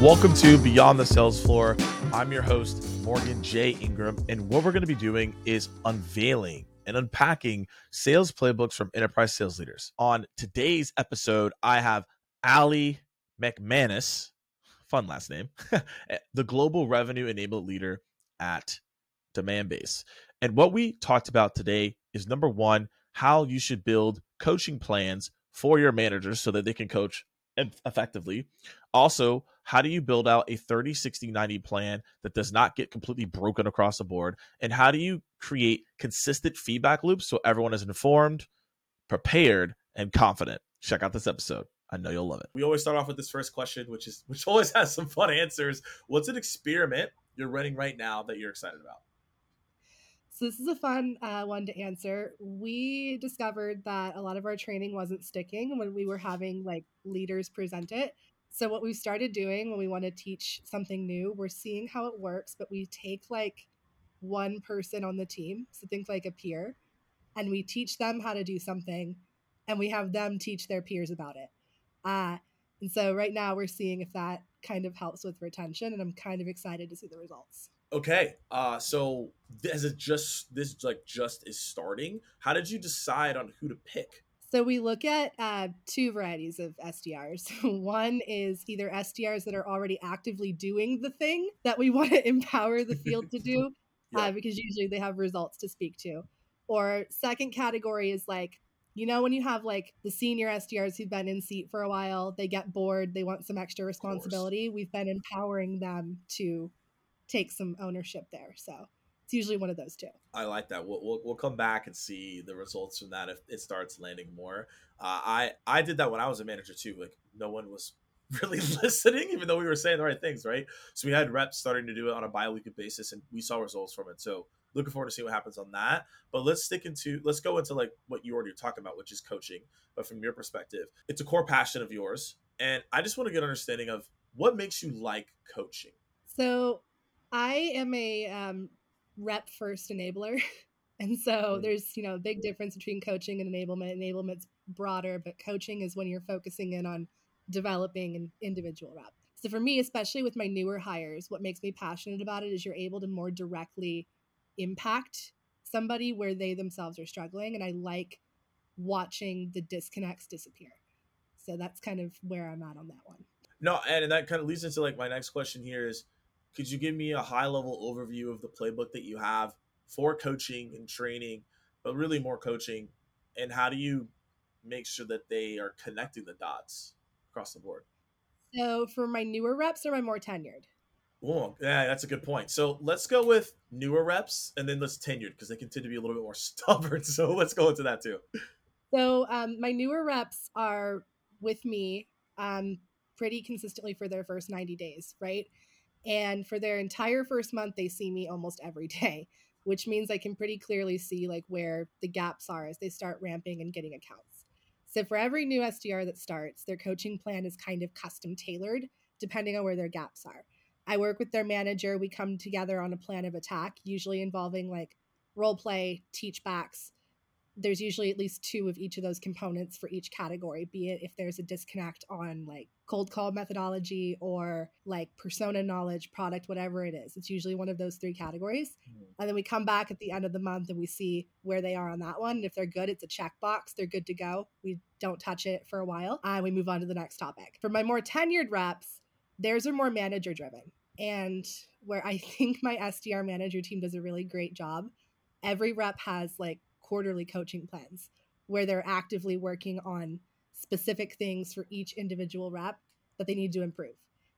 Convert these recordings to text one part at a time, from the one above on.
Welcome to Beyond the Sales Floor. I'm your host, Morgan J. Ingram, and what we're going to be doing is unveiling and unpacking sales playbooks from enterprise sales leaders. On today's episode, I have Alli MacManus, fun last name, the global revenue enablement leader at Demandbase. And what we talked about today is number one, how you should build coaching plans for your managers so that they can coach effectively. Also, how do you build out a 30, 60, 90 plan that does not get completely broken across the board? And how do you create consistent feedback loops so everyone is informed, prepared, and confident? Check out this episode. I know you'll love it. We always start off with this first question, which is which always has some fun answers. What's an experiment you're running right now that you're excited about? So this is a fun uh, one to answer. We discovered that a lot of our training wasn't sticking when we were having like leaders present it. So what we started doing when we want to teach something new, we're seeing how it works, but we take like one person on the team, so think like a peer, and we teach them how to do something, and we have them teach their peers about it. Uh, and so right now we're seeing if that kind of helps with retention, and I'm kind of excited to see the results. Okay, uh, so as it just this like just is starting, how did you decide on who to pick? So we look at uh, two varieties of SDRs. One is either SDRs that are already actively doing the thing that we want to empower the field to do, yeah. uh, because usually they have results to speak to. Or second category is like you know when you have like the senior SDRs who've been in seat for a while, they get bored, they want some extra responsibility. We've been empowering them to take some ownership there. So it's usually one of those two. I like that. We'll, we'll, we'll come back and see the results from that if it starts landing more. Uh, I I did that when I was a manager too. Like no one was really listening, even though we were saying the right things, right? So we had reps starting to do it on a bi-weekly basis, and we saw results from it. So looking forward to see what happens on that. But let's stick into let's go into like what you already talked about, which is coaching. But from your perspective, it's a core passion of yours, and I just want to get an understanding of what makes you like coaching. So I am a um, rep first enabler. and so mm. there's, you know, a big difference between coaching and enablement. Enablement's broader, but coaching is when you're focusing in on developing an individual rep. So for me, especially with my newer hires, what makes me passionate about it is you're able to more directly impact somebody where they themselves are struggling. And I like watching the disconnects disappear. So that's kind of where I'm at on that one. No, and that kind of leads into like my next question here is could you give me a high level overview of the playbook that you have for coaching and training, but really more coaching? And how do you make sure that they are connecting the dots across the board? So, for my newer reps or my more tenured? Oh, yeah, that's a good point. So let's go with newer reps and then let's tenured because they can tend to be a little bit more stubborn. So let's go into that too. So um, my newer reps are with me um, pretty consistently for their first 90 days, right? And for their entire first month, they see me almost every day, which means I can pretty clearly see like where the gaps are as they start ramping and getting accounts. So for every new SDR that starts, their coaching plan is kind of custom tailored depending on where their gaps are. I work with their manager. We come together on a plan of attack, usually involving like role play, teach backs, there's usually at least two of each of those components for each category, be it if there's a disconnect on like cold call methodology or like persona knowledge, product, whatever it is. It's usually one of those three categories. Mm-hmm. And then we come back at the end of the month and we see where they are on that one. And if they're good, it's a checkbox. They're good to go. We don't touch it for a while and we move on to the next topic. For my more tenured reps, theirs are more manager driven. And where I think my SDR manager team does a really great job, every rep has like quarterly coaching plans where they're actively working on specific things for each individual rep that they need to improve.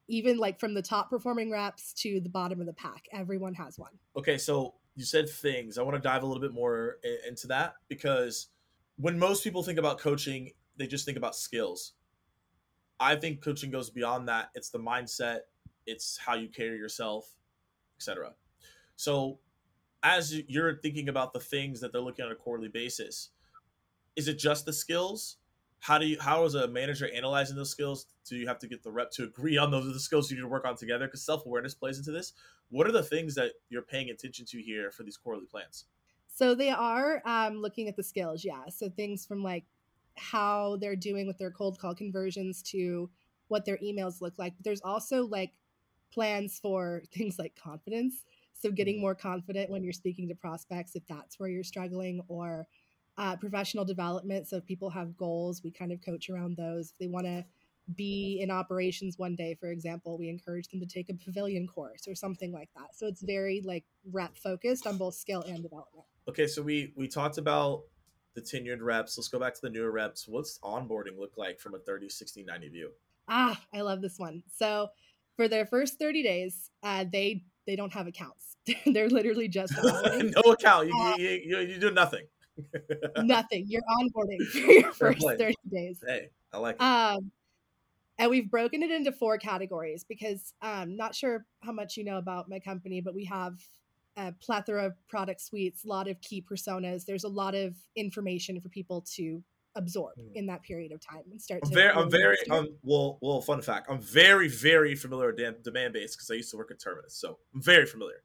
Even like from the top performing reps to the bottom of the pack, everyone has one. Okay, so you said things. I want to dive a little bit more into that because when most people think about coaching, they just think about skills. I think coaching goes beyond that. It's the mindset, it's how you carry yourself, etc. So as you're thinking about the things that they're looking at on a quarterly basis, is it just the skills? How do you how is a manager analyzing those skills? Do you have to get the rep to agree on those are the skills you need to work on together? Because self awareness plays into this. What are the things that you're paying attention to here for these quarterly plans? So they are um, looking at the skills, yeah. So things from like how they're doing with their cold call conversions to what their emails look like. But there's also like plans for things like confidence. So getting mm-hmm. more confident when you're speaking to prospects, if that's where you're struggling, or uh, professional development. So if people have goals, we kind of coach around those. If they want to be in operations one day, for example, we encourage them to take a pavilion course or something like that. So it's very like rep focused on both skill and development. Okay, so we we talked about the tenured reps. Let's go back to the newer reps. What's onboarding look like from a 30, 60, 90 view? Ah, I love this one. So for their first 30 days, uh, they they don't have accounts. They're literally just no account. You, uh, you, you, you do nothing. nothing. You're onboarding for your first 30 days. Hey, I like it. Um, and we've broken it into four categories because I'm um, not sure how much you know about my company, but we have a plethora of product suites, a lot of key personas. There's a lot of information for people to absorb mm. in that period of time and start. I'm very, I'm very, um, well, well, fun fact, I'm very, very familiar with Demandbase because I used to work at Terminus, so I'm very familiar.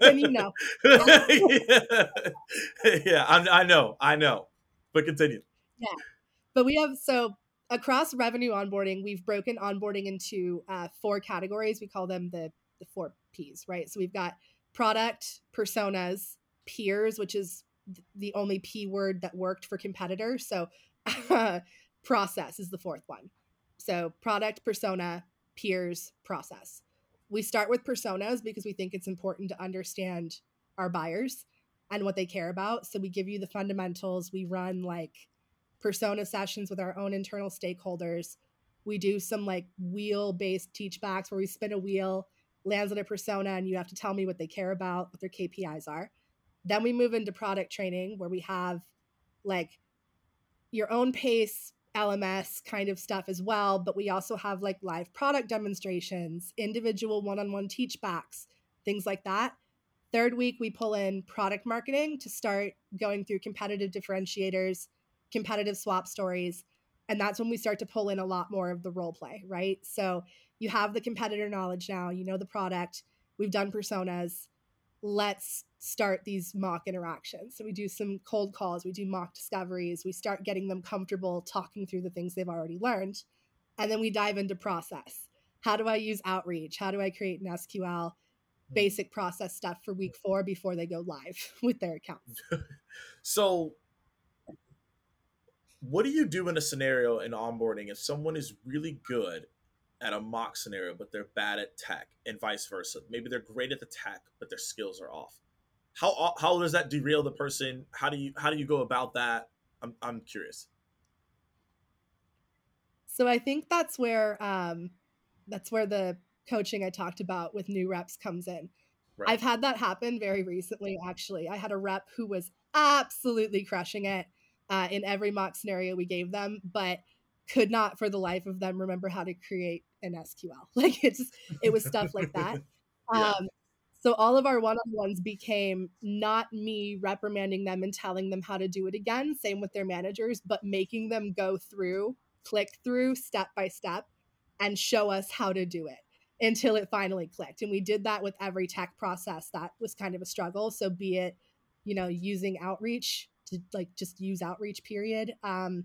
then you know. yeah, yeah I, I know, I know, but continue. Yeah, but we have so across revenue onboarding, we've broken onboarding into uh, four categories. We call them the the four P's, right? So we've got product, personas, peers, which is the only P word that worked for competitor. So process is the fourth one. So product, persona, peers, process. We start with personas because we think it's important to understand our buyers and what they care about. So we give you the fundamentals. We run like persona sessions with our own internal stakeholders. We do some like wheel based teach backs where we spin a wheel, lands on a persona, and you have to tell me what they care about, what their KPIs are. Then we move into product training where we have like your own pace LMS kind of stuff as well, but we also have like live product demonstrations, individual one on one teach backs, things like that. Third week, we pull in product marketing to start going through competitive differentiators, competitive swap stories. And that's when we start to pull in a lot more of the role play, right? So you have the competitor knowledge now, you know the product, we've done personas. Let's start these mock interactions. So we do some cold calls, we do mock discoveries, we start getting them comfortable talking through the things they've already learned. And then we dive into process. How do I use outreach? How do I create an SQL? Hmm. Basic process stuff for week four before they go live with their accounts. so, what do you do in a scenario in onboarding if someone is really good at a mock scenario, but they're bad at tech, and vice versa? Maybe they're great at the tech, but their skills are off how how does that derail the person? How do you how do you go about that? I'm I'm curious. So I think that's where um, that's where the coaching I talked about with new reps comes in. Right. I've had that happen very recently. Actually, I had a rep who was absolutely crushing it uh, in every mock scenario we gave them, but could not for the life of them remember how to create an SQL. Like it's it was stuff like that. yeah. Um, so all of our one-on-ones became not me reprimanding them and telling them how to do it again, same with their managers, but making them go through, click through step by step and show us how to do it until it finally clicked. And we did that with every tech process that was kind of a struggle. So be it, you know, using outreach to like just use outreach period. Um,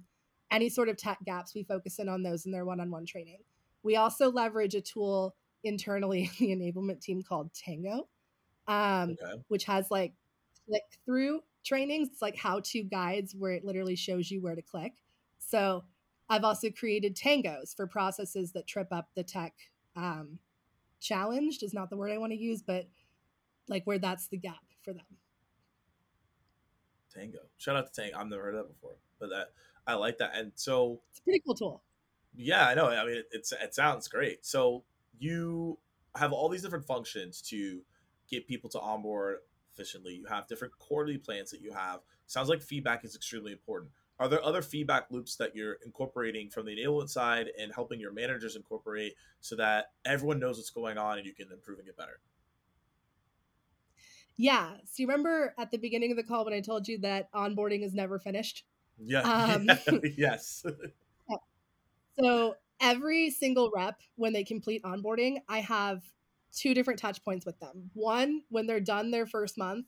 any sort of tech gaps, we focus in on those in their one-on-one training. We also leverage a tool internally in the enablement team called Tango, um, okay. which has like click through trainings. It's like how to guides where it literally shows you where to click. So I've also created tangos for processes that trip up the tech. Um, challenged is not the word I want to use, but like where that's the gap for them. Tango. Shout out to Tango. I've never heard of that before, but that I like that. And so it's a pretty cool tool. Yeah, I know. I mean, it, it's it sounds great. So you have all these different functions to get people to onboard efficiently. You have different quarterly plans that you have. Sounds like feedback is extremely important. Are there other feedback loops that you're incorporating from the enablement side and helping your managers incorporate so that everyone knows what's going on and you can improve and get better? Yeah. So you remember at the beginning of the call when I told you that onboarding is never finished? Yeah. Um, yeah. yes. so every single rep when they complete onboarding, I have two different touch points with them. One, when they're done their first month,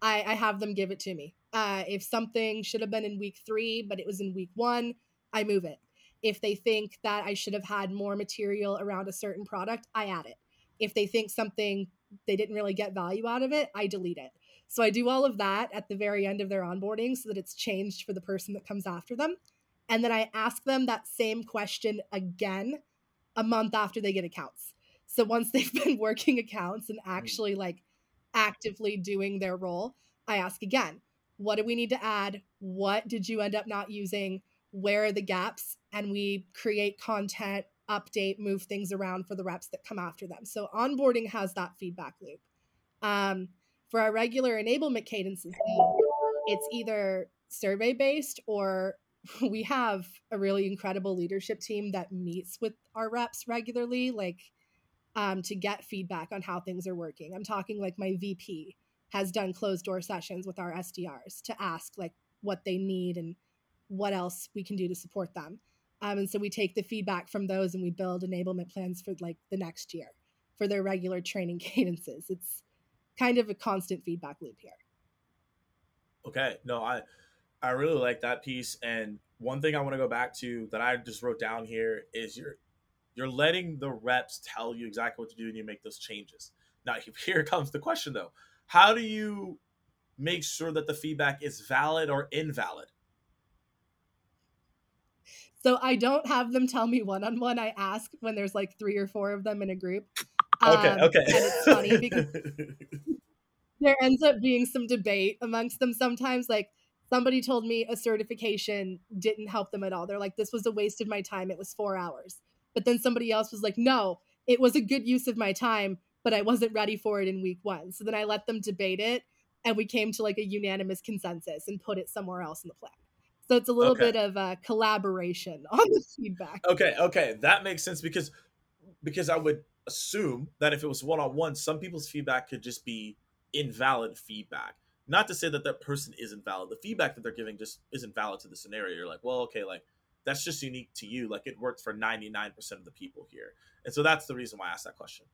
I, I have them give it to me. Uh, if something should have been in week three, but it was in week one, I move it. If they think that I should have had more material around a certain product, I add it. If they think something they didn't really get value out of it, I delete it. So I do all of that at the very end of their onboarding so that it's changed for the person that comes after them. And then I ask them that same question again a month after they get accounts. So once they've been working accounts and mm. actually like actively doing their role, I ask again, what do we need to add? What did you end up not using? Where are the gaps? And we create content, update, move things around for the reps that come after them. So onboarding has that feedback loop. Um, for our regular enablement cadences, it's either survey based or we have a really incredible leadership team that meets with our reps regularly, like um, to get feedback on how things are working. I'm talking like my VP has done closed door sessions with our SDRs to ask like what they need and what else we can do to support them. Um, and so we take the feedback from those and we build enablement plans for like the next year for their regular training cadences. It's kind of a constant feedback loop here. Okay. No, I I really like that piece. And one thing I want to go back to that I just wrote down here is you're you're letting the reps tell you exactly what to do and you make those changes. Now here comes the question though. How do you make sure that the feedback is valid or invalid? So I don't have them tell me one on one. I ask when there's like three or four of them in a group. Okay, um, okay. And it's funny because there ends up being some debate amongst them sometimes. Like somebody told me a certification didn't help them at all. They're like, this was a waste of my time. It was four hours. But then somebody else was like, no, it was a good use of my time, but I wasn't ready for it in week one. So then I let them debate it and we came to like a unanimous consensus and put it somewhere else in the plan. So it's a little okay. bit of a collaboration on the feedback. Okay, okay, that makes sense because because I would assume that if it was one on one, some people's feedback could just be invalid feedback. Not to say that that person isn't valid. The feedback that they're giving just isn't valid to the scenario. You're like, well, okay, like that's just unique to you. Like it worked for 99% of the people here. And so that's the reason why I asked that question.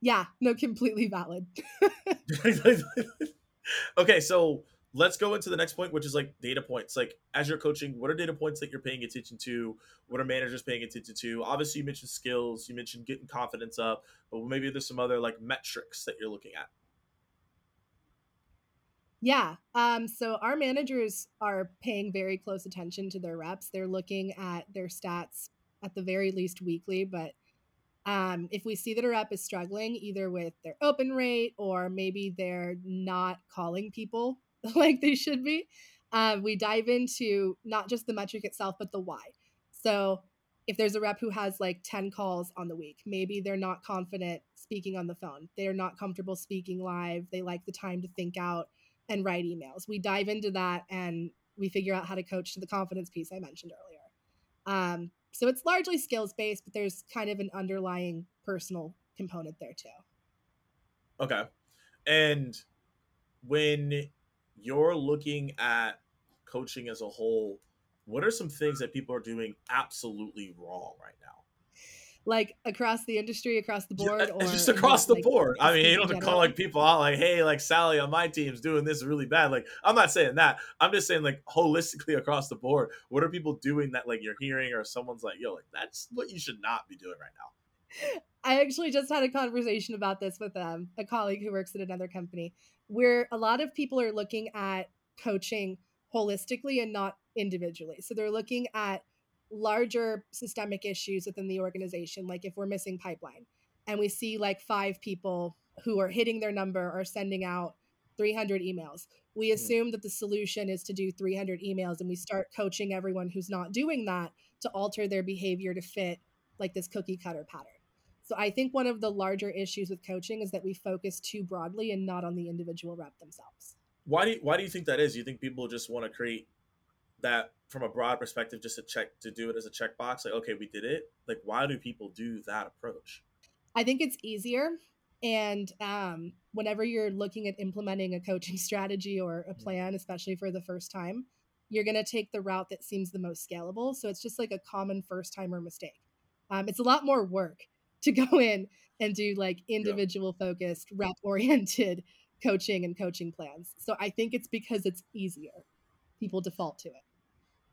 Yeah, no, completely valid. okay, so let's go into the next point, which is like data points. Like as you're coaching, what are data points that you're paying attention to? What are managers paying attention to? Obviously, you mentioned skills, you mentioned getting confidence up, but maybe there's some other like metrics that you're looking at. Yeah. Um, so our managers are paying very close attention to their reps. They're looking at their stats at the very least weekly, but um, if we see that a rep is struggling either with their open rate or maybe they're not calling people like they should be. Um, we dive into not just the metric itself, but the why. So if there's a rep who has like 10 calls on the week, maybe they're not confident speaking on the phone. They're not comfortable speaking live. They like the time to think out and write emails. We dive into that and we figure out how to coach to the confidence piece I mentioned earlier. Um, so it's largely skills based, but there's kind of an underlying personal component there too. Okay. And when you're looking at coaching as a whole, what are some things that people are doing absolutely wrong right now? Like across the industry, across the board, yeah, or just across the like, board. I mean, you don't have to call like people out like, "Hey, like Sally on my team's doing this really bad." Like, I'm not saying that. I'm just saying like holistically across the board. What are people doing that like you're hearing or someone's like, "Yo, like that's what you should not be doing right now." I actually just had a conversation about this with um, a colleague who works at another company where a lot of people are looking at coaching holistically and not individually. So they're looking at larger systemic issues within the organization, like if we're missing pipeline and we see like five people who are hitting their number or sending out 300 emails. We hmm. assume that the solution is to do 300 emails and we start coaching everyone who's not doing that to alter their behavior to fit like this cookie cutter pattern. So I think one of the larger issues with coaching is that we focus too broadly and not on the individual rep themselves. Why do you, why do you think that is? You think people just want to create that from a broad perspective, just to check to do it as a checkbox? Like, okay, we did it. Like, why do people do that approach? I think it's easier. And um, whenever you're looking at implementing a coaching strategy or a mm-hmm. plan, especially for the first time, you're going to take the route that seems the most scalable. So it's just like a common first timer mistake. Um, it's a lot more work to go in and do like individual yeah. focused, rep oriented coaching and coaching plans. So I think it's because it's easier. People default to it.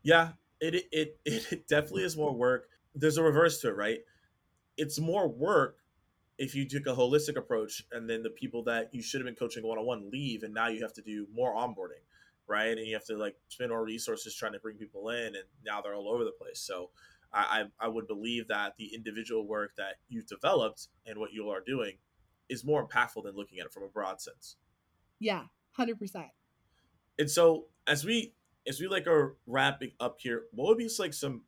Yeah, It, it it definitely is more work. There's a reverse to it, right? It's more work if you took a holistic approach and then the people that you should have been coaching one on one leave and now you have to do more onboarding, right? And you have to like spend more resources trying to bring people in and now they're all over the place. So I, I, I would believe that the individual work that you've developed and what you are doing is more impactful than looking at it from a broad sense. Yeah, hundred percent. And so as we as we like are wrapping up here, what would be like some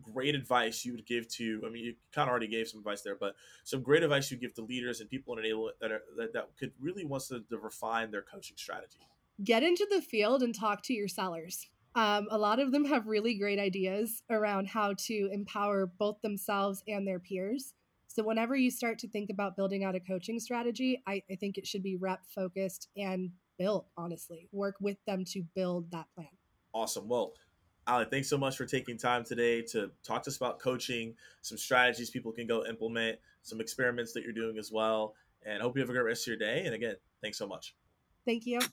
great advice you would give to? I mean, you kind of already gave some advice there, but some great advice you give to leaders and people in enable that are that, that could really wants to, to refine their coaching strategy. Get into the field and talk to your sellers. Um, a lot of them have really great ideas around how to empower both themselves and their peers. So, whenever you start to think about building out a coaching strategy, I, I think it should be rep focused and built, honestly. Work with them to build that plan. Awesome. Well, Alli, thanks so much for taking time today to talk to us about coaching, some strategies people can go implement, some experiments that you're doing as well. And hope you have a great rest of your day. And again, thanks so much. Thank you.